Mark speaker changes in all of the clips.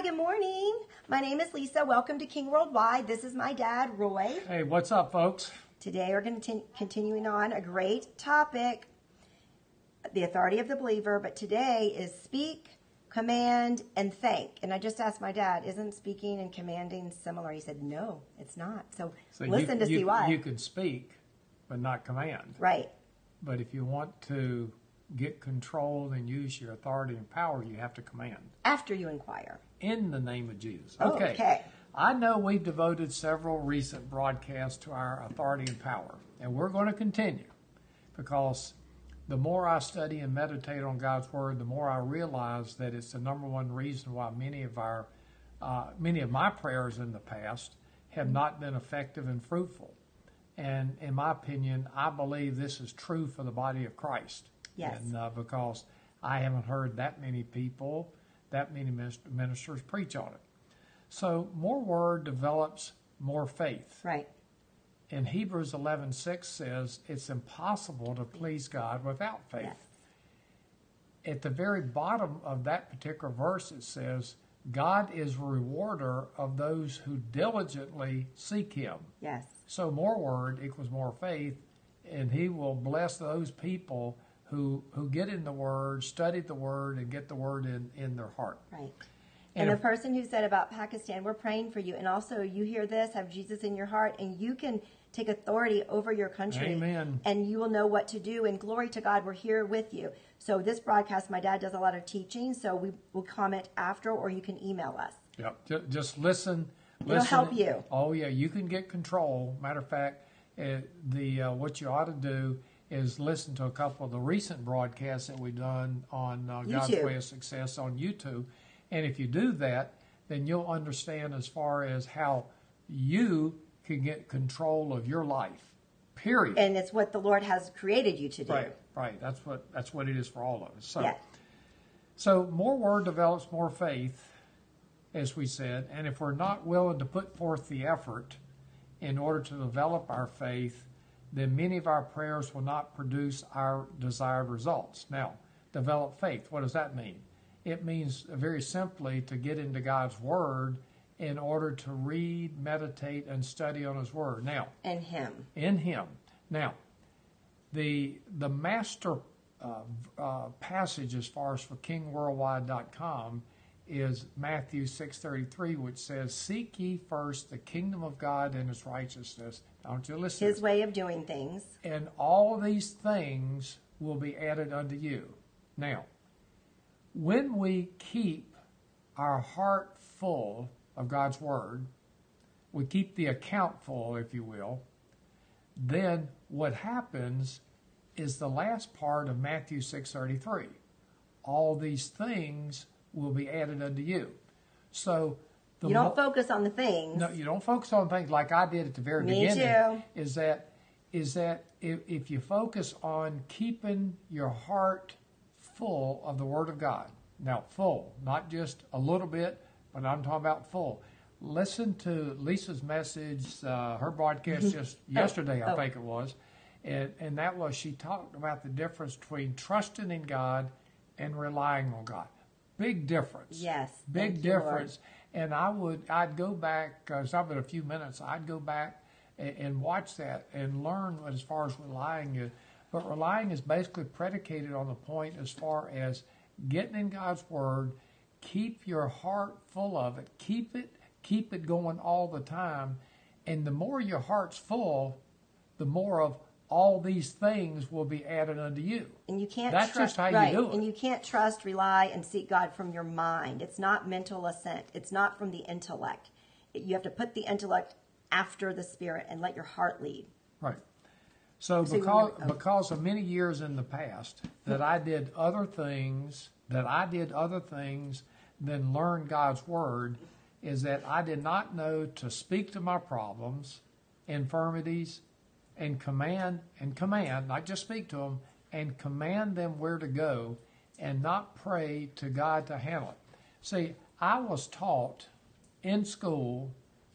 Speaker 1: Hi, good morning. My name is Lisa. Welcome to King Worldwide. This is my dad, Roy.
Speaker 2: Hey, what's up, folks?
Speaker 1: Today we're going to continuing on a great topic, the authority of the believer, but today is speak, command, and thank. And I just asked my dad, isn't speaking and commanding similar? He said, no, it's not. So,
Speaker 2: So
Speaker 1: listen
Speaker 2: you,
Speaker 1: to
Speaker 2: you,
Speaker 1: see why.
Speaker 2: You can speak, but not command.
Speaker 1: right.
Speaker 2: But if you want to get control and use your authority and power, you have to command
Speaker 1: After you inquire.
Speaker 2: In the name of Jesus.
Speaker 1: Oh, okay.
Speaker 2: I know we've devoted several recent broadcasts to our authority and power, and we're going to continue because the more I study and meditate on God's Word, the more I realize that it's the number one reason why many of our, uh, many of my prayers in the past have not been effective and fruitful. And in my opinion, I believe this is true for the body of Christ.
Speaker 1: Yes.
Speaker 2: And uh, because I haven't heard that many people, that many ministers, preach on it. So more word develops more faith.
Speaker 1: Right.
Speaker 2: In Hebrews 11:6 says it's impossible to please God without faith.
Speaker 1: Yes.
Speaker 2: At the very bottom of that particular verse it says God is a rewarder of those who diligently seek him.
Speaker 1: Yes.
Speaker 2: So more word equals more faith, and He will bless those people who who get in the Word, study the Word, and get the Word in in their heart.
Speaker 1: Right.
Speaker 2: And
Speaker 1: And, the person who said about Pakistan, we're praying for you. And also, you hear this, have Jesus in your heart, and you can take authority over your country.
Speaker 2: Amen.
Speaker 1: And you will know what to do. And glory to God, we're here with you. So, this broadcast, my dad does a lot of teaching. So, we will comment after, or you can email us.
Speaker 2: Yep. Just listen.
Speaker 1: It'll help you.
Speaker 2: Oh yeah, you can get control. Matter of fact, uh, the uh, what you ought to do is listen to a couple of the recent broadcasts that we've done on uh, God's Way of Success on YouTube, and if you do that, then you'll understand as far as how you can get control of your life. Period.
Speaker 1: And it's what the Lord has created you to do.
Speaker 2: Right, right. That's what that's what it is for all of us. So,
Speaker 1: Yeah.
Speaker 2: so more word develops more faith, as we said, and if we're not willing to put forth the effort in order to develop our faith, then many of our prayers will not produce our desired results. Now, develop faith. What does that mean? It means very simply to get into God's Word in order to read, meditate, and study on His Word. Now,
Speaker 1: in Him.
Speaker 2: in him. Now, the the master uh, uh, passage as far as for kingworldwide.com is Matthew 6:33 which says seek ye first the kingdom of God and his righteousness. Want you to listen.
Speaker 1: His way of doing things.
Speaker 2: and all these things will be added unto you. Now, when we keep our heart full of God's word, we keep the account full, if you will, then what happens is the last part of Matthew 6:33. All these things will be added unto you. So the
Speaker 1: You don't
Speaker 2: mo-
Speaker 1: focus on the things.
Speaker 2: no, you don't focus on things like I did at the very
Speaker 1: Me
Speaker 2: beginning.
Speaker 1: too.
Speaker 2: Is that is that if, if you focus on keeping your heart full of the Word of God, now full, not just a little bit, but I'm talking about full. Listen to Lisa's message, uh, her broadcast just yesterday, I
Speaker 1: oh.
Speaker 2: think it was, and and that was she talked about the difference between trusting in God and relying on God. Big difference
Speaker 1: Yes.
Speaker 2: big
Speaker 1: Thank you,
Speaker 2: difference. And I would, I'd go back, because I've been a few minutes, I'd go back and, and watch that and learn as far as relying is. But relying is basically predicated on the point as far as getting in God's Word, keep your heart full of it, keep it, keep it going all the time. And the more your heart's full, the more of all these things will be added unto you.
Speaker 1: And you can't
Speaker 2: That's
Speaker 1: trust,
Speaker 2: just how you do it.
Speaker 1: And you can't trust, rely, and seek God from your mind. It's not mental assent. It's not from the intellect. You have to put the intellect after the spirit and let your heart lead.
Speaker 2: Right. So
Speaker 1: So
Speaker 2: because
Speaker 1: oh.
Speaker 2: because of many years in the past that I did other things, that I did other things than learn God's word, is that I did not know to speak to my problems, infirmities, and command and command, not just speak to them, and command them where to go, and not pray to God to handle it. See, I was taught in school,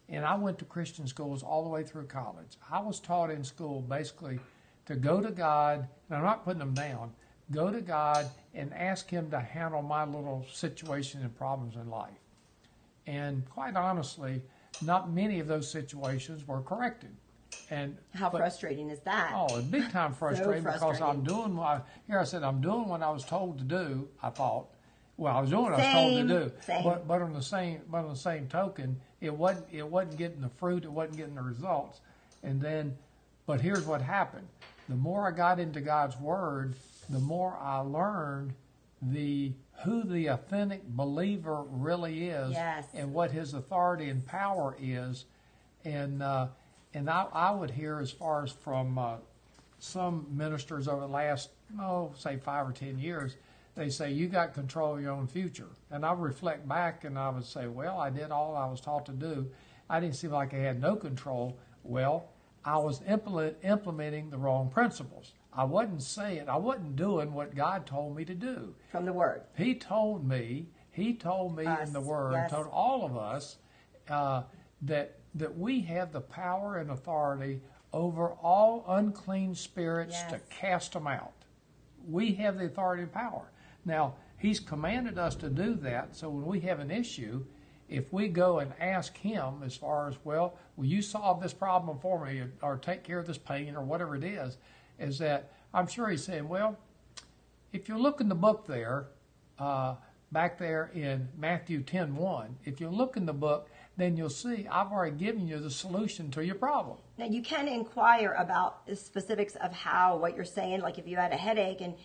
Speaker 2: and I went to Christian schools all the way through college. I was taught in school basically to go to God, and I'm not putting them down, go to God and ask Him to handle my little situation and problems in life. And quite honestly, not many of those situations were corrected. And
Speaker 1: How
Speaker 2: but-
Speaker 1: frustrating is that?
Speaker 2: Oh, it's big time frustrating because
Speaker 1: frustrating.
Speaker 2: I'm doing what I, here I said I'm doing what I was told to do. I thought, well, I was doing what I was told to do,
Speaker 1: same.
Speaker 2: but but on the same but on the same token, it wasn't it wasn't getting the fruit, it wasn't getting the results, and then, but here's what happened: the more I got into God's Word, the more I learned the who the authentic believer really is,
Speaker 1: Yes.
Speaker 2: and what his authority and power is, and uh, and I, I would hear as far as from uh, some ministers over the last oh say five or ten years, they say you got control of your own future, and I reflect back and I would say, well, I did all I was taught to do. I didn't seem like I had no control. Well, I was implement, implementing the wrong principles. I wasn't saying I wasn't doing what God told me to do.
Speaker 1: From the word.
Speaker 2: He told me, he told me
Speaker 1: Us,
Speaker 2: in the Word,
Speaker 1: yes.
Speaker 2: told all of us uh, that that we have the power and authority over all unclean spirits
Speaker 1: Yes.
Speaker 2: to cast them out. We have the authority and power. Now, He's commanded us to do that. So when we have an issue, if we go and ask Him, as far as well, will you solve this problem for me, or take care of this pain, or whatever it is, is that I'm sure He's saying, well, if you look in the book there, uh, back there in Matthew 10:1, if you look in the book, then you'll see I've already given you the solution to your problem.
Speaker 1: Now you can inquire about the specifics of how what you're saying. Like if you had a headache and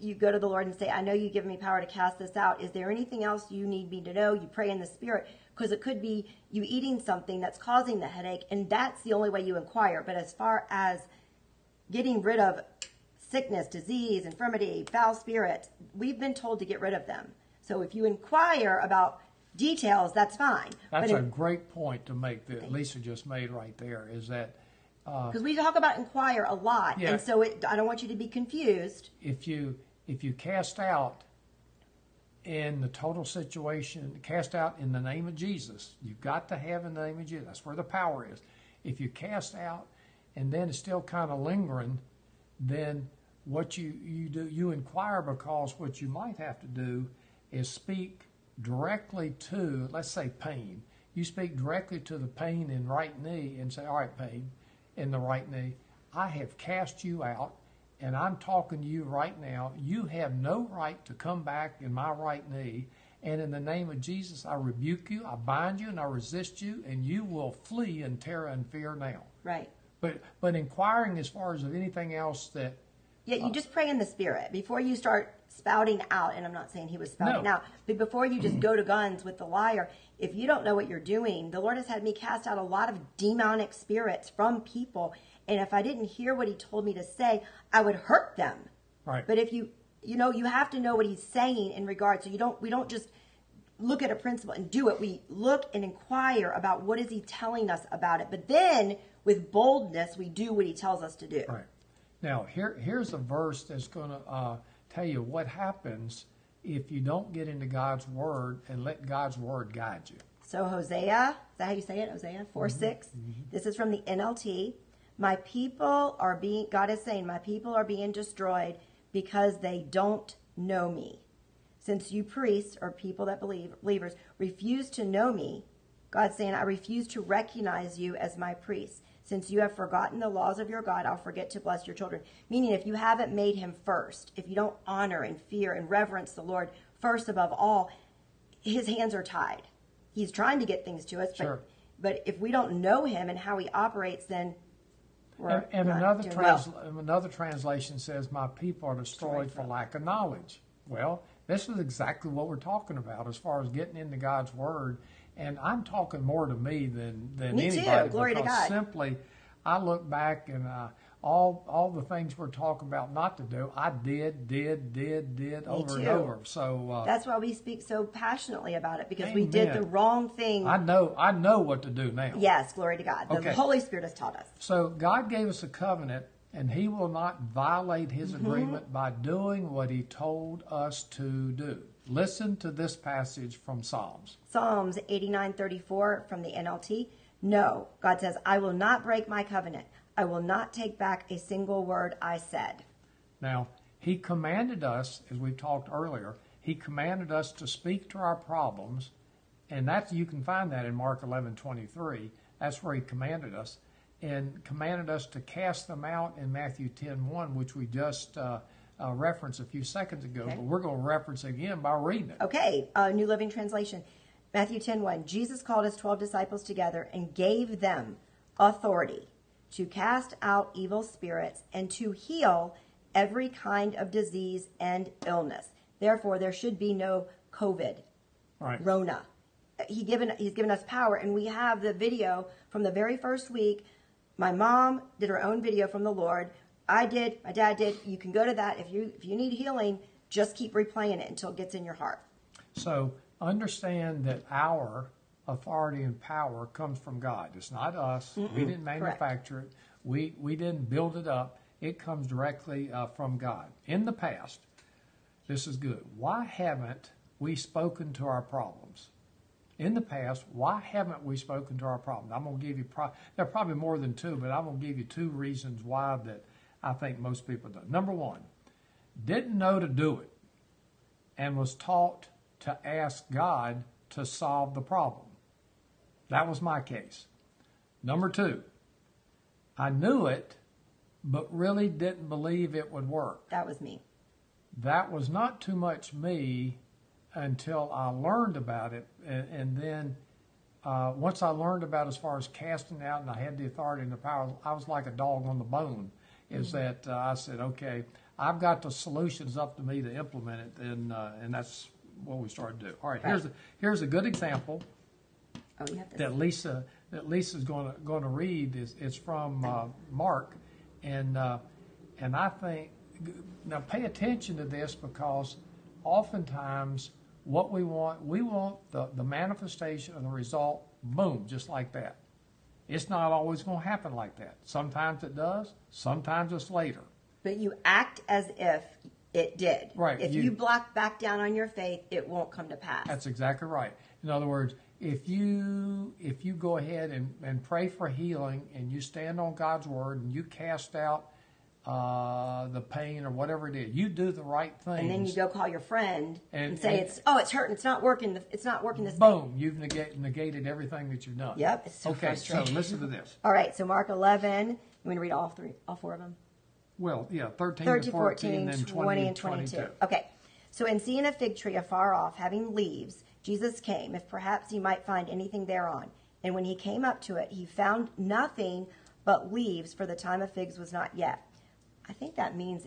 Speaker 1: you go to the Lord and say, "I know you give me power to cast this out. Is there anything else you need me to know?" You pray in the Spirit because it could be you eating something that's causing the headache, and that's the only way you inquire. But as far as getting rid of sickness, disease, infirmity, foul spirits, we've been told to get rid of them. So if you inquire about details, that's fine.
Speaker 2: That's
Speaker 1: but
Speaker 2: a great point to make that Lisa just made right there. Is that uh,
Speaker 1: because we talk about inquire a lot,
Speaker 2: Yeah.
Speaker 1: and so it, I don't want you to be confused.
Speaker 2: if you if you cast out in the total situation, cast out in the name of Jesus. You've got to have in the name of Jesus. That's where the power is. If you cast out and then it's still kind of lingering, then what you, you do you inquire because what you might have to do is speak directly to let's say pain. You speak directly to the pain in right knee and say, All right, pain in the right knee, I have cast you out and I'm talking to you right now. You have no right to come back in my right knee. And in the name of Jesus, I rebuke you, I bind you, and I resist you, and you will flee in terror and fear now.
Speaker 1: Right.
Speaker 2: But but inquiring as far as of anything else that
Speaker 1: Yeah, you uh, just pray in the spirit before you start spouting out. And I'm not saying he was spouting
Speaker 2: No.
Speaker 1: out, but before you just go to guns with the liar, if you don't know what you're doing, the Lord has had me cast out a lot of demonic spirits from people. And if I didn't hear what he told me to say, I would hurt them.
Speaker 2: right.
Speaker 1: But if you, you know, you have to know what he's saying in regard. So you don't, we don't just look at a principle and do it. We look and inquire about what is he telling us about it. But then with boldness, we do what he tells us to do.
Speaker 2: Right. Now, here, here's a verse that's going to uh, tell you what happens if you don't get into God's Word and let God's Word guide you.
Speaker 1: So Hosea, is that how you say it? Hosea 4 mm-hmm. 6. Mm-hmm. This is from the NLT. My people are being, God is saying, my people are being destroyed because they don't know me. Since you priests or people that believe, believers, refuse to know me, God's saying, I refuse to recognize you as my priests. Since you have forgotten the laws of your God, I'll forget to bless your children. Meaning, if you haven't made him first, if you don't honor and fear and reverence the Lord first above all, his hands are tied. He's trying to get things to us, but,
Speaker 2: Sure.
Speaker 1: but if we don't know him and how he operates, then we're
Speaker 2: And, and
Speaker 1: not
Speaker 2: another,
Speaker 1: well.
Speaker 2: another translation says, My people are destroyed for lack of knowledge. Well, this is exactly what we're talking about as far as getting into God's Word. And I'm talking more to me than, than
Speaker 1: Me too.
Speaker 2: anybody.
Speaker 1: Glory to
Speaker 2: because
Speaker 1: God.
Speaker 2: Simply, I look back and uh, all all the things we're talking about not to do, I did, did, did, did over and over. So uh,
Speaker 1: That's why we speak so passionately about it because we did the wrong thing.
Speaker 2: I know I know what to do now.
Speaker 1: yes, glory to God. The
Speaker 2: Okay.
Speaker 1: Holy Spirit has taught us.
Speaker 2: So God gave us a covenant, and He will not violate His
Speaker 1: Mm-hmm.
Speaker 2: agreement by doing what He told us to do. Listen to this passage from Psalms.
Speaker 1: Psalms 89:34 from the NLT. No, God says, I will not break my covenant. I will not take back a single word I said.
Speaker 2: Now, He commanded us, as we've talked earlier, He commanded us to speak to our problems and that you can find that in Mark eleven twenty three. That's where he commanded us, and commanded us to cast them out in Matthew 10, 1, which we just uh, uh, referenced a few seconds ago.
Speaker 1: Okay.
Speaker 2: But we're going to reference again by reading it.
Speaker 1: Okay, uh, New Living Translation. Matthew 10 1. Jesus called his 12 disciples together and gave them authority to cast out evil spirits and to heal every kind of disease and illness. Therefore, there should be no COVID,
Speaker 2: Right.
Speaker 1: Rona. He given, he's given us power, and we have the video from the very first week. My mom did her own video from the Lord. I did. My dad did. You can go to that if you if you need healing. Just keep replaying it until it gets in your heart.
Speaker 2: So understand that our authority and power comes from God. It's not us. We didn't manufacture it. We we didn't build it up. It comes directly uh, from God. In the past, this is good. Why haven't we spoken to our problems? In the past, why haven't we spoken to our problems? I'm going to give you. Pro- there are probably more than two, but I'm going to give you two reasons why that I think most people don't. Number one, didn't know to do it and was taught to ask God to solve the problem. That was my case. Number two, I knew it, but really didn't believe it would work.
Speaker 1: That was me.
Speaker 2: That was not too much me until I learned about it. And, and then uh, once I learned about as far as casting out and I had the authority and the power, I was like a dog on the bone. Is that uh, I said, okay, I've got the solutions up to me to implement it, and uh, and that's what we started to do. All right, here's a, here's a good example
Speaker 1: Oh, you have this.
Speaker 2: that Lisa that Lisa's going to going to read is it's from uh, Mark, and uh, and I think now pay attention to this because oftentimes what we want we want the the manifestation of the result boom just like that. It's not always going to happen like that. Sometimes it does. Sometimes it's later.
Speaker 1: But you act as if it did.
Speaker 2: Right,
Speaker 1: If
Speaker 2: you-
Speaker 1: you, block back down on your faith, it won't come to pass.
Speaker 2: That's exactly right. In other words, if you if you go ahead and, and pray for healing and you stand on God's word and you cast out uh, the pain or whatever it is, you do the right thing,
Speaker 1: and then you go call your friend and,
Speaker 2: And-
Speaker 1: say
Speaker 2: and-
Speaker 1: it's oh it's hurting, it's not working, it's not working this.
Speaker 2: boom, you've negate, negated everything that you've done.
Speaker 1: Yep, it's so
Speaker 2: okay, so listen to this.
Speaker 1: All right, so Mark 11. You want to read all three, all four of them?
Speaker 2: Well, yeah, 13,
Speaker 1: 13,
Speaker 2: to 14,
Speaker 1: 14,
Speaker 2: then
Speaker 1: 20, and 22. Okay. So, in seeing a fig tree afar off, having leaves, Jesus came, if perhaps he might find anything thereon. And when he came up to it, he found nothing but leaves, for the time of figs was not yet. I think that means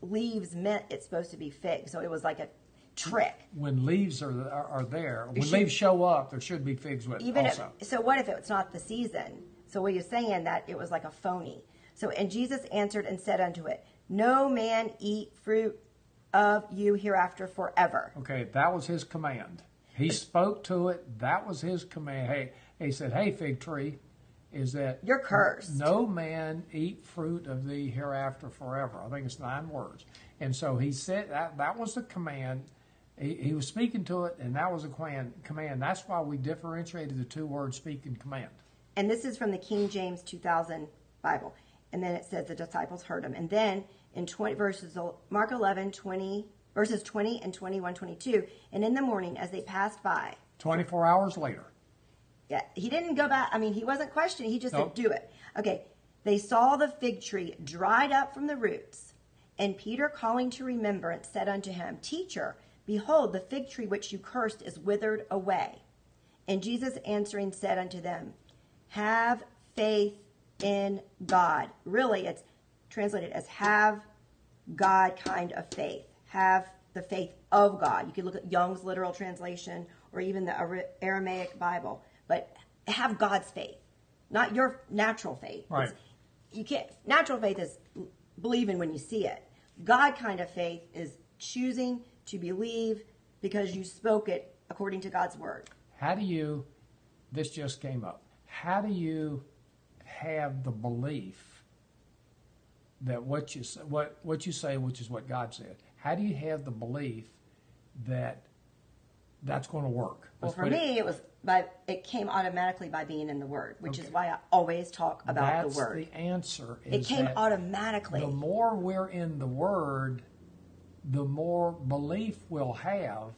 Speaker 1: leaves meant it's supposed to be figs. So, it was like a trick.
Speaker 2: When leaves are, are, are there, when
Speaker 1: should-
Speaker 2: leaves show up, there should be figs with it
Speaker 1: Even if, so, what if it's not the season? So, were you're saying that it was like a phony? So, and Jesus answered and said unto it, No man eat fruit of you hereafter forever.
Speaker 2: Okay, that was his command. He spoke to it. That was his command. Hey, he said, "Hey, fig tree, is that
Speaker 1: You're cursed.
Speaker 2: no man eat fruit of thee hereafter forever." I think it's nine words. And so he said that that was the command. He, he was speaking to it, and that was a command. Command. That's why we differentiated the two words "speak" and "command."
Speaker 1: And this is from the King James 2000 Bible. And then it says the disciples heard him. And then in 20 verses, Mark 11, 20, verses 20 and 21, 22. And in the morning, as they passed by,
Speaker 2: Twenty-four hours later.
Speaker 1: He didn't go back. I mean, he wasn't questioning. He just
Speaker 2: Nope.
Speaker 1: said, "Do it." Okay. They saw the fig tree dried up from the roots, and Peter, calling to remembrance, said unto him, "Teacher, behold, the fig tree which you cursed is withered away." And Jesus answering said unto them, "Have faith in God." Really, it's translated as "have God kind of faith. Have the faith of God. You could look at Young's literal translation or even the Aramaic Bible, but have God's faith, not your natural faith.
Speaker 2: Right.
Speaker 1: It's- You can't. Natural faith is believing when you see it. God kind of faith is choosing to believe because you spoke it according to God's word.
Speaker 2: How do you, this just came up, how do you have the belief that what you, what, what you say, which is what God said, how do you have the belief that that's going to work?
Speaker 1: Well,
Speaker 2: Let's
Speaker 1: for
Speaker 2: put it-
Speaker 1: me, it was by it came automatically by being in the Word, which is why I always talk about
Speaker 2: that's
Speaker 1: the Word.
Speaker 2: the answer.
Speaker 1: it came automatically.
Speaker 2: The more we're in the Word, the more belief we'll have.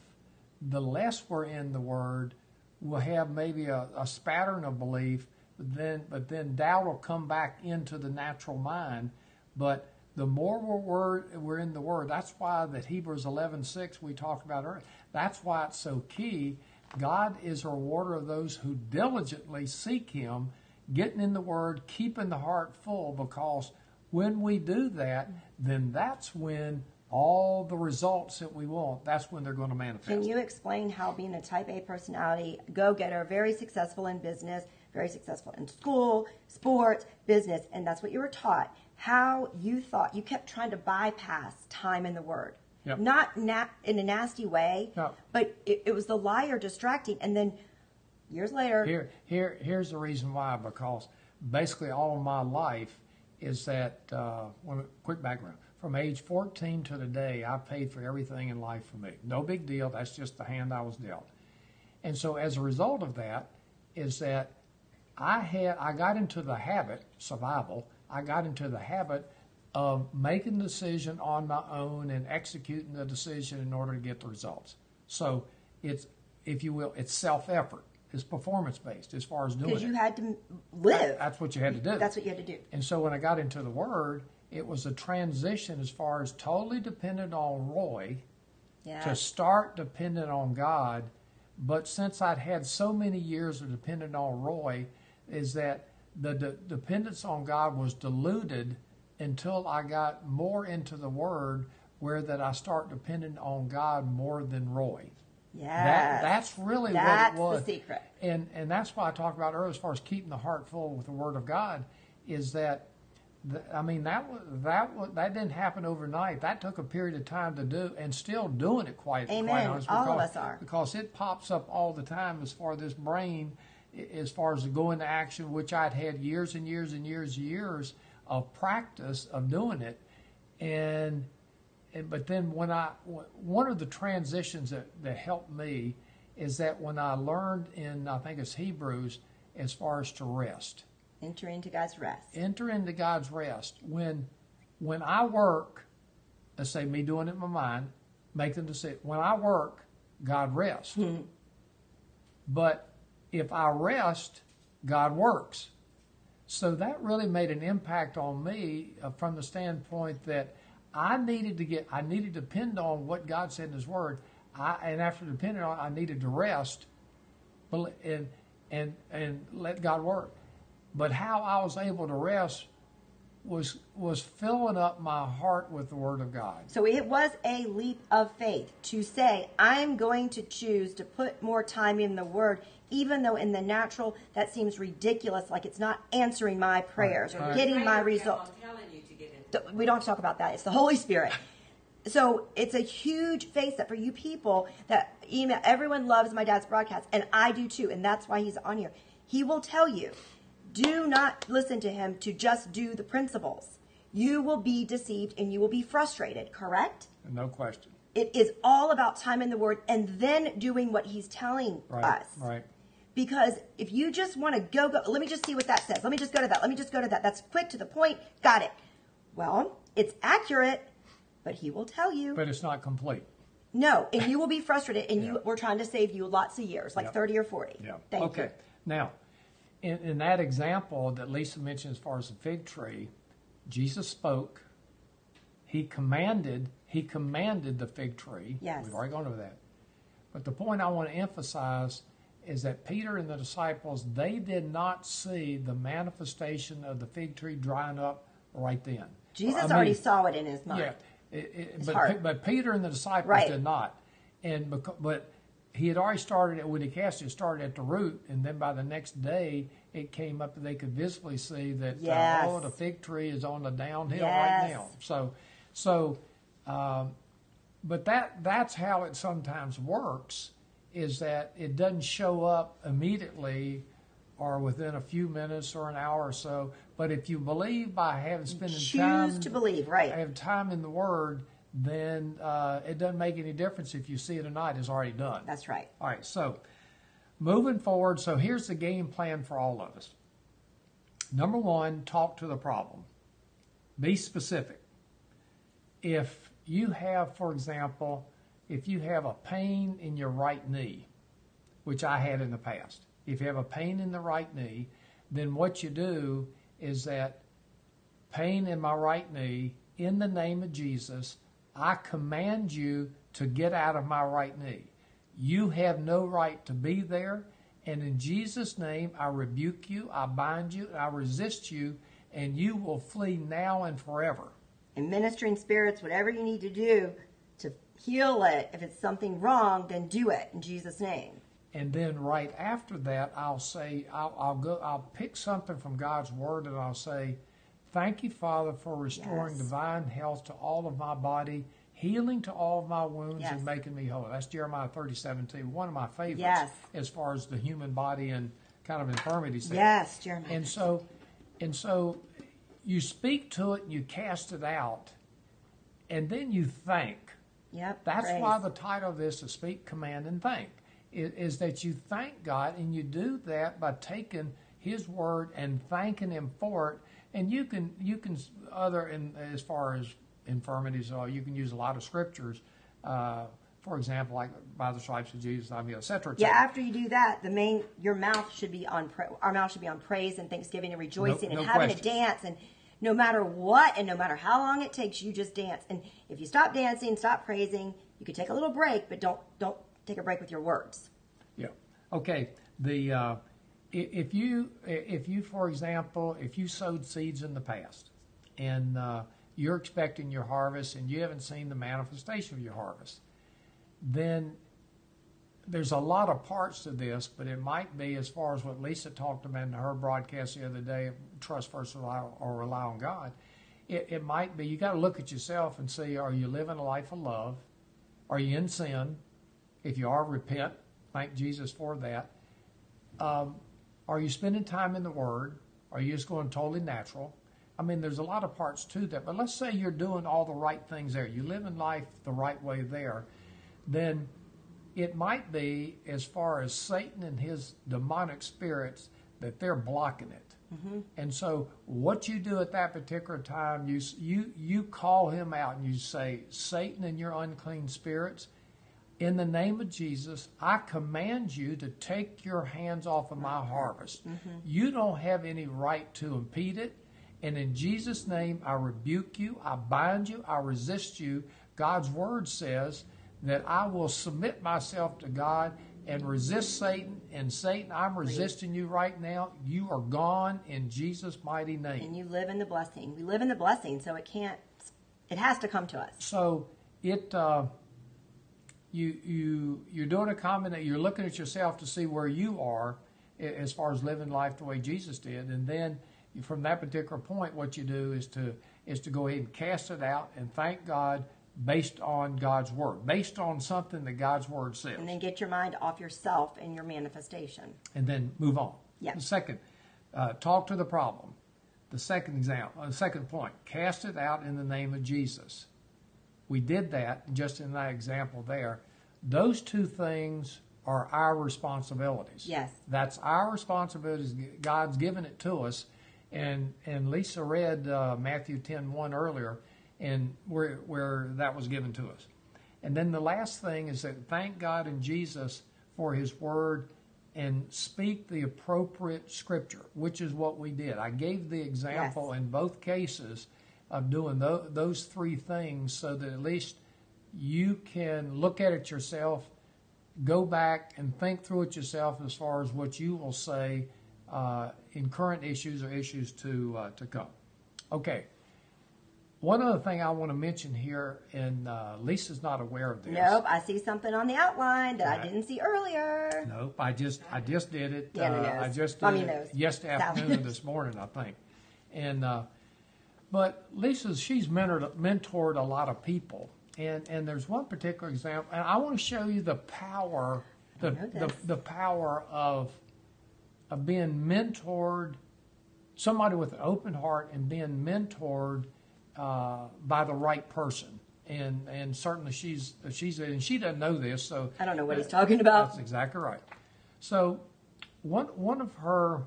Speaker 2: The less we're in the Word, we'll have maybe a, a spattering of belief, but then but then doubt will come back into the natural mind. But the more we're, we're in the Word, that's why that Hebrews 11:6 we talked about earlier. That's why it's so key. God is a rewarder of those who diligently seek Him, getting in the Word, keeping the heart full, because when we do that, then that's when all the results that we want, that's when they're going to manifest.
Speaker 1: Can you explain how being a type A personality, go getter, very successful in business, very successful in school, sports, business, and that's what you were taught, how you thought you kept trying to bypass time in the Word?
Speaker 2: Yep.
Speaker 1: Not na- in a nasty way,
Speaker 2: No.
Speaker 1: but it, it was the liar distracting. And then years later,
Speaker 2: Here, here, here's the reason why. Because basically, all of my life is that. Uh, one quick background: from age 14 to today, I paid for everything in life for me. No big deal. That's just the hand I was dealt. And so, as a result of that, is that I had I got into the habit survival. I got into the habit of making the decision on my own and executing the decision in order to get the results. So it's, if you will, it's self effort. It's performance based as far as doing
Speaker 1: because
Speaker 2: it.
Speaker 1: you had to live.
Speaker 2: That's what you had to do.
Speaker 1: That's what you had to do.
Speaker 2: And so when I got into the Word, it was a transition as far as totally dependent on Roy
Speaker 1: Yeah.
Speaker 2: to start dependent on God. But since I'd had so many years of dependent on Roy, is that the de- dependence on God was diluted until I got more into the Word, where that I start depending on God more than Roy.
Speaker 1: Yeah,
Speaker 2: That, that's really
Speaker 1: That's
Speaker 2: what it was.
Speaker 1: the secret.
Speaker 2: And and that's why I talked about earlier, as far as keeping the heart full with the Word of God, is that, the, I mean that was that was, that didn't happen overnight. That took a period of time to do, and still doing it quite.
Speaker 1: Amen.
Speaker 2: Quite honest,
Speaker 1: All of
Speaker 2: because,
Speaker 1: us are.
Speaker 2: because it pops up all the time as far as this brain, as far as the go into action, which I'd had years and years and years and years of practice of doing it, and and, but then when I one of the transitions that, that helped me is that when I learned in I think it's Hebrews as far as to rest,
Speaker 1: Enter into God's rest.
Speaker 2: enter into God's rest. When when I work, let's say me doing it in my mind, making the decision. When I work, God rests. Hmm. But if I rest, God works. So that really made an impact on me uh, from the standpoint that I needed to get, I needed to depend on what God said in His Word. I, and after depending on, I needed to rest, and and and let God work. But how I was able to rest was was filling up my heart with the Word of God.
Speaker 1: So it was a leap of faith to say, I'm going to choose to put more time in the Word, even though in the natural that seems ridiculous, like it's not answering my prayers or
Speaker 2: Right.
Speaker 1: getting my
Speaker 3: Prayer
Speaker 1: result.
Speaker 3: I'm telling you to get in.
Speaker 1: We don't talk about that. It's the Holy Spirit. So it's a huge face up for you people that email. Everyone loves my dad's broadcast, and I do too, and that's why he's on here. He will tell you, do not listen to him to just do the principles. You will be deceived and you will be frustrated, correct?
Speaker 2: No question.
Speaker 1: It is all about time in the Word and then doing what he's telling
Speaker 2: Right.
Speaker 1: us.
Speaker 2: Right.
Speaker 1: Because if you just want to go, go, let me just see what that says. Let me just go to that. Let me just go to that. That's quick to the point. Got it. Well, it's accurate, but he will tell you
Speaker 2: But it's not complete.
Speaker 1: no, and you will be frustrated. And
Speaker 2: Yeah.
Speaker 1: you, we're trying to save you lots of years, like
Speaker 2: Yeah.
Speaker 1: thirty or forty.
Speaker 2: Yeah.
Speaker 1: Thank
Speaker 2: okay.
Speaker 1: you.
Speaker 2: Now, in, in that example that Lisa mentioned as far as the fig tree, Jesus spoke. He commanded. He commanded the fig tree.
Speaker 1: Yes.
Speaker 2: We've already gone over that. But the point I want to emphasize is that Peter and the disciples they did not see the manifestation of the fig tree drying up right then.
Speaker 1: Jesus
Speaker 2: I mean,
Speaker 1: already saw it in his mind.
Speaker 2: yeah, it, it, but, but Peter and the disciples
Speaker 1: Right.
Speaker 2: did not, and because, but he had already started it when he cast it. Started at the root, and then by the next day it came up, and they could visibly see that
Speaker 1: Yes.
Speaker 2: uh, oh, the fig tree is on the downhill
Speaker 1: Yes.
Speaker 2: right now. So, so, um, but that that's how it sometimes works. Is that it doesn't show up immediately or within a few minutes or an hour or so. But if you believe by having spending
Speaker 1: Choose
Speaker 2: time choose
Speaker 1: to believe, right?
Speaker 2: have time in the Word, then uh, it doesn't make any difference if you see it or not. It's already done.
Speaker 1: That's right.
Speaker 2: All right, so moving forward, so here's the game plan for all of us. Number one, talk to the problem. Be specific. If you have, for example, if you have a pain in your right knee, which I had in the past. If you have a pain in the right knee, then what you do is that pain in my right knee, in the name of Jesus, I command you to get out of my right knee. You have no right to be there. And in Jesus' name, I rebuke you, I bind you, I resist you, and you will flee now and forever.
Speaker 1: And ministering spirits, whatever you need to do to heal it, if it's something wrong, then do it in Jesus' name.
Speaker 2: And then right after that, I'll say, I'll, I'll go, I'll pick something from God's word and I'll say, Thank you, Father, for restoring
Speaker 1: Yes.
Speaker 2: divine health to all of my body, healing to all of my wounds,
Speaker 1: Yes.
Speaker 2: and making me whole. That's Jeremiah 37 2, one of my favorites
Speaker 1: Yes.
Speaker 2: as far as the human body and kind of infirmities. there.
Speaker 1: Yes, Jeremiah.
Speaker 2: And so, and so, you speak to it and you cast it out, and then you thank.
Speaker 1: Yep.
Speaker 2: That's
Speaker 1: praise.
Speaker 2: why the title of this is Speak, Command, and Thank. Is, is that you thank God, and you do that by taking His word and thanking Him for it. And you can you can other in as far as infirmities, uh, you can use a lot of scriptures. Uh, for example, like by the stripes of Jesus, I'm healed, et
Speaker 1: Yeah, after you do that, the main your mouth should be on pra- our mouth should be on praise and thanksgiving and rejoicing
Speaker 2: no
Speaker 1: and having
Speaker 2: question.
Speaker 1: a dance and no matter what and no matter how long it takes, you just dance. And if you stop dancing, stop praising, you could take a little break, but don't don't take a break with your words.
Speaker 2: Yeah. Okay. The uh, if you if you for example if you sowed seeds in the past and uh, you're expecting your harvest and you haven't seen the manifestation of your harvest, then there's a lot of parts to this, but it might be as far as what Lisa talked about in her broadcast the other day. Trust first rely, or rely on God. It, it might be you got to look at yourself and see: Are you living a life of love? Are you in sin? If you are, repent. Thank Jesus for that. Um, are you spending time in the Word? Are you just going totally natural? I mean, there's a lot of parts to that. But let's say you're doing all the right things there. You live in life the right way there. Then it might be, as far as Satan and his demonic spirits, that they're blocking it. Mm-hmm. And so, what you do at that particular time, you you you call him out and you say, Satan and your unclean spirits, in the name of Jesus, I command you to take your hands off of my harvest. You don't have any right to impede it. And in Jesus' name, I rebuke you, I bind you, I resist you. God's word says that I will submit myself to God and resist Satan. And Satan, I'm resisting you right now. You are gone in Jesus' mighty name.
Speaker 1: And you live in the blessing. We live in the blessing, so it can't it has to come to us.
Speaker 2: So it uh, you you you're doing a combination. You're looking at yourself to see where you are as far as living life the way Jesus did, and then from that particular point, what you do is to is to go ahead and cast it out and thank God based on God's word, based on something that God's word says,
Speaker 1: And then get your mind off yourself and your manifestation.
Speaker 2: and then move on.
Speaker 1: Yeah.
Speaker 2: The second, uh, talk to the problem. The second example, uh, second point, cast it out in the name of Jesus. We did that just in that example there. Those two things are our responsibilities.
Speaker 1: Yes.
Speaker 2: That's our responsibilities. God's given it to us. And and Lisa read uh, Matthew 10 1 earlier, and where where that was given to us. And then the last thing is that thank God and Jesus for His Word and speak the appropriate Scripture, which is what we did. I gave the example
Speaker 1: Yes.
Speaker 2: in both cases of doing tho- those three things so that at least you can look at it yourself, go back and think through it yourself as far as what you will say uh, in current issues or issues to uh, to come. Okay. One other thing I want to mention here, and uh, Lisa's not aware of this.
Speaker 1: Nope, I see something on the outline that I didn't see earlier.
Speaker 2: Nope, I just I just did it.
Speaker 1: Yeah,
Speaker 2: uh,
Speaker 1: knows.
Speaker 2: I just did
Speaker 1: Mommy
Speaker 2: it
Speaker 1: knows.
Speaker 2: yesterday afternoon,
Speaker 1: knows.
Speaker 2: this morning, I think. And uh, but Lisa, she's mentored mentored a lot of people, and and there's one particular example, and I want to show you the power the the, the power of of being mentored, somebody with an open heart and being mentored uh, by the right person. And and certainly she's she's and she doesn't know this, so
Speaker 1: I don't know what he's talking about.
Speaker 2: that's exactly right. So, one one of her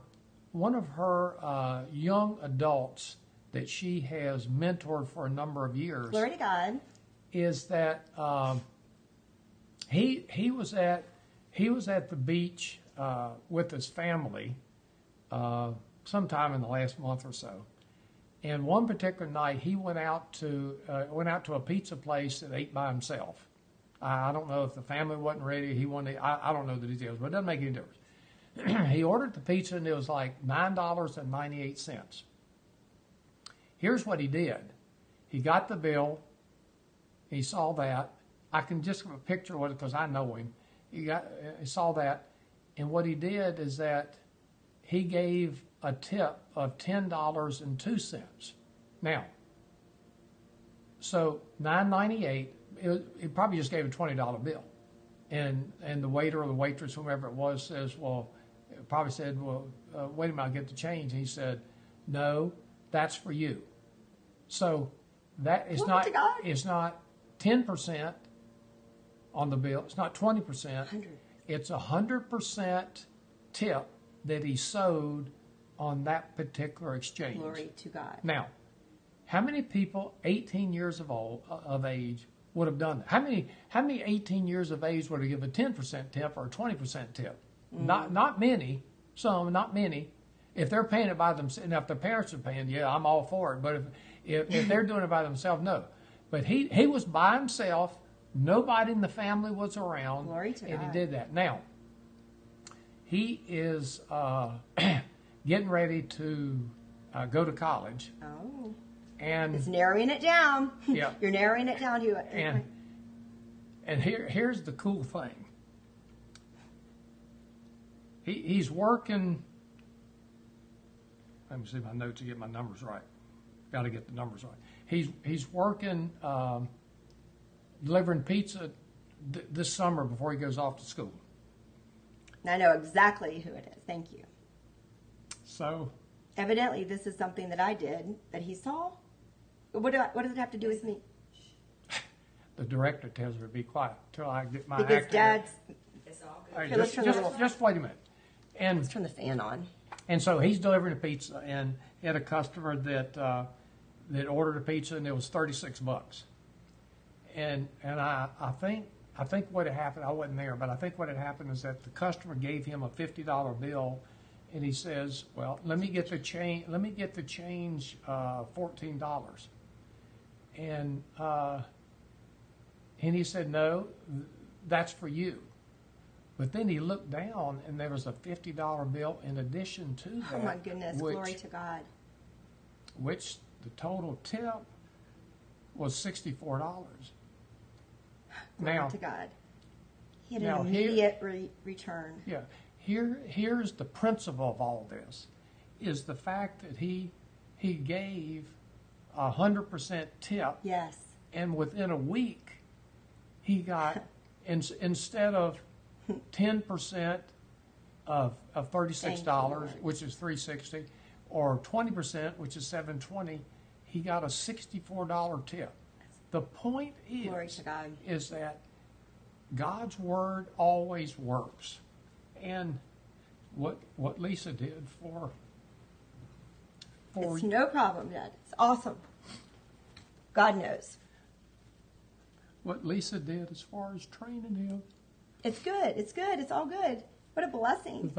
Speaker 2: one of her uh, young adults that she has mentored for a number of years
Speaker 1: Glory to God.
Speaker 2: is that um, he he was at he was at the beach uh, with his family uh, sometime in the last month or so. And one particular night, he went out to uh, went out to a pizza place and ate by himself. I don't know if the family wasn't ready. He wanted. I, I don't know the details, but it doesn't make any difference. he ordered the pizza and it was like nine dollars and ninety eight cents. Here's what he did. He got the bill. He saw that. I can just give a picture of it because I know him. He got. He saw that, and what he did is that he gave a tip of ten dollars and two cents. Now, so nine ninety eight. He probably just gave a twenty dollar bill, and and the waiter or the waitress, whomever it was, says, "Well," probably said, "Well, uh, wait a minute, I'll get the change." And he said, "No, that's for you." So that is
Speaker 1: Glory
Speaker 2: not it's not ten percent on the bill. It's not twenty percent. It's a hundred percent tip that he sowed on that particular exchange.
Speaker 1: Glory to God.
Speaker 2: Now, how many people 18 years of old uh, of age would have done that? How many how many 18 years of age would have given a 10% tip or a 20% tip? Mm. Not not many. Some, not many. If they're paying it by themselves, now if their parents are paying, yeah, I'm all for it. But if if, if they're doing it by themselves, no. But he he was by himself. Nobody in the family was around,
Speaker 1: Glory to
Speaker 2: and
Speaker 1: God.
Speaker 2: he did that. Now, he is uh, getting ready to uh, go to college,
Speaker 1: Oh,
Speaker 2: and
Speaker 1: it's narrowing it down.
Speaker 2: Yeah.
Speaker 1: You're narrowing it down to it.
Speaker 2: and and here here's the cool thing. He he's working. Let me see my notes to get my numbers right. Got to get the numbers right. He's he's working um, delivering pizza th- this summer before he goes off to school.
Speaker 1: I know exactly who it is. Thank you.
Speaker 2: So
Speaker 1: Evidently, this is something that I did that he saw. What, do I, what does it have to do with me?
Speaker 2: the director tells me to be quiet till I get my
Speaker 1: Because
Speaker 2: act
Speaker 1: Dad's.
Speaker 3: It's all good.
Speaker 2: All right, just, just, just wait a minute. And
Speaker 1: Let's turn the fan on.
Speaker 2: And so he's delivering a pizza, and he had a customer that uh, that ordered a pizza, and it was thirty six bucks. And and I, I think I think what had happened, I wasn't there, but I think what had happened is that the customer gave him a fifty dollar bill, and he says, "Well, let me get the change. Let me get the change, uh, fourteen dollars." And uh, and he said, "No, that's for you." But then he looked down, and there was a fifty dollar bill in addition to that.
Speaker 1: Oh my goodness.
Speaker 2: Which,
Speaker 1: Glory to God.
Speaker 2: which the total tip was sixty four dollars. Now,
Speaker 1: to God. He had
Speaker 2: now
Speaker 1: an
Speaker 2: here-
Speaker 1: immediate re- return.
Speaker 2: yeah, here here's the principle of all this, is the fact that he he gave a hundred percent tip,
Speaker 1: Yes.
Speaker 2: and within a week, he got in, instead of ten percent of of
Speaker 1: thirty-six
Speaker 2: dollars,
Speaker 1: Lord.
Speaker 2: which is three sixty, or twenty percent, which is seven twenty, he got a sixty four dollar tip. The point is is that God's word always works, and what what Lisa did for for
Speaker 1: It's no problem, Dad. It's awesome. God knows.
Speaker 2: what Lisa did as far as training him.
Speaker 1: It's good. It's good. It's all good. What a blessing.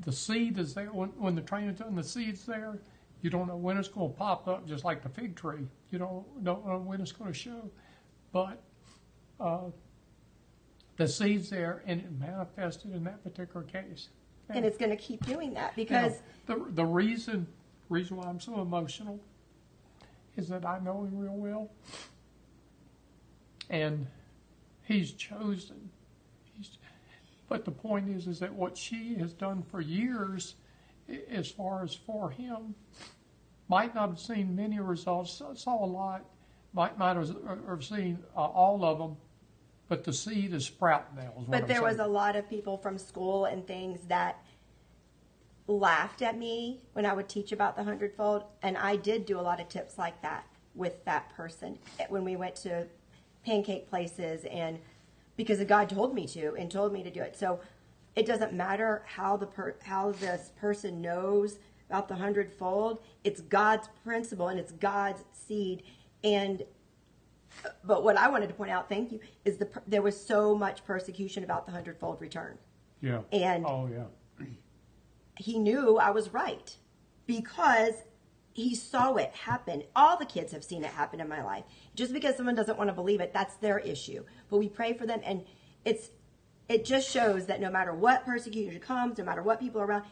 Speaker 2: The seed is there when, when the is done. The seed's there. You don't know when it's going to pop up, just like the fig tree. You don't don't know when it's going to show, but uh, the seed's there, and it manifested in that particular case.
Speaker 1: And it's going to keep doing that
Speaker 2: You know,
Speaker 1: because
Speaker 2: the the reason reason why I'm so emotional is that I know him real well, and he's chosen. But the point is, is that what she has done for years, as far as for him, might not have seen many results. Saw- Saw a lot, might might have, have seen uh, all of them, but the seed is sprouting now. Is
Speaker 1: But
Speaker 2: I'm
Speaker 1: there was a lot of people from school and things that laughed at me when I would teach about the hundredfold, and I did do a lot of tips like that with that person when we went to pancake places, and because God told me to and told me to do it. So it doesn't matter how the per, how this person knows about the hundredfold. It's God's principle and it's God's seed, and But what I wanted to point out, thank you, is the there was so much persecution about the hundredfold return.
Speaker 2: Yeah.
Speaker 1: And-
Speaker 2: oh yeah.
Speaker 1: He knew I was right because he saw it happen. All the kids have seen it happen in my life. Just because someone doesn't want to believe it, that's their issue. But we pray for them, and it's it just shows that no matter what persecution comes, no matter what people are around,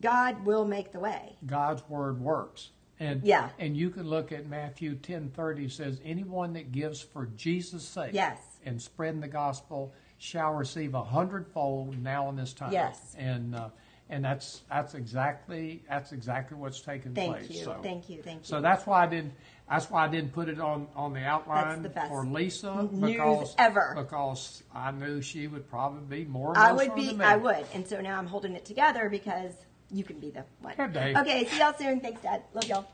Speaker 1: God will make the way.
Speaker 2: God's word works. And
Speaker 1: Yeah.
Speaker 2: and you can look at Matthew ten thirty says, Anyone that gives for Jesus' sake
Speaker 1: Yes.
Speaker 2: and spreading the gospel shall receive a hundredfold now in this time.
Speaker 1: Yes.
Speaker 2: And uh, and that's that's exactly that's exactly what's taking place.
Speaker 1: Thank
Speaker 2: place.
Speaker 1: you,
Speaker 2: So,
Speaker 1: thank you, thank you.
Speaker 2: so that's why I didn't that's why I didn't put it on, on the outline
Speaker 1: the
Speaker 2: for Lisa
Speaker 1: news
Speaker 2: because
Speaker 1: ever.
Speaker 2: because I knew she would probably be more
Speaker 1: I would be. I would, and so now I'm holding it together because you can be the one. Okay, see y'all soon. Thanks, Dad. Love y'all.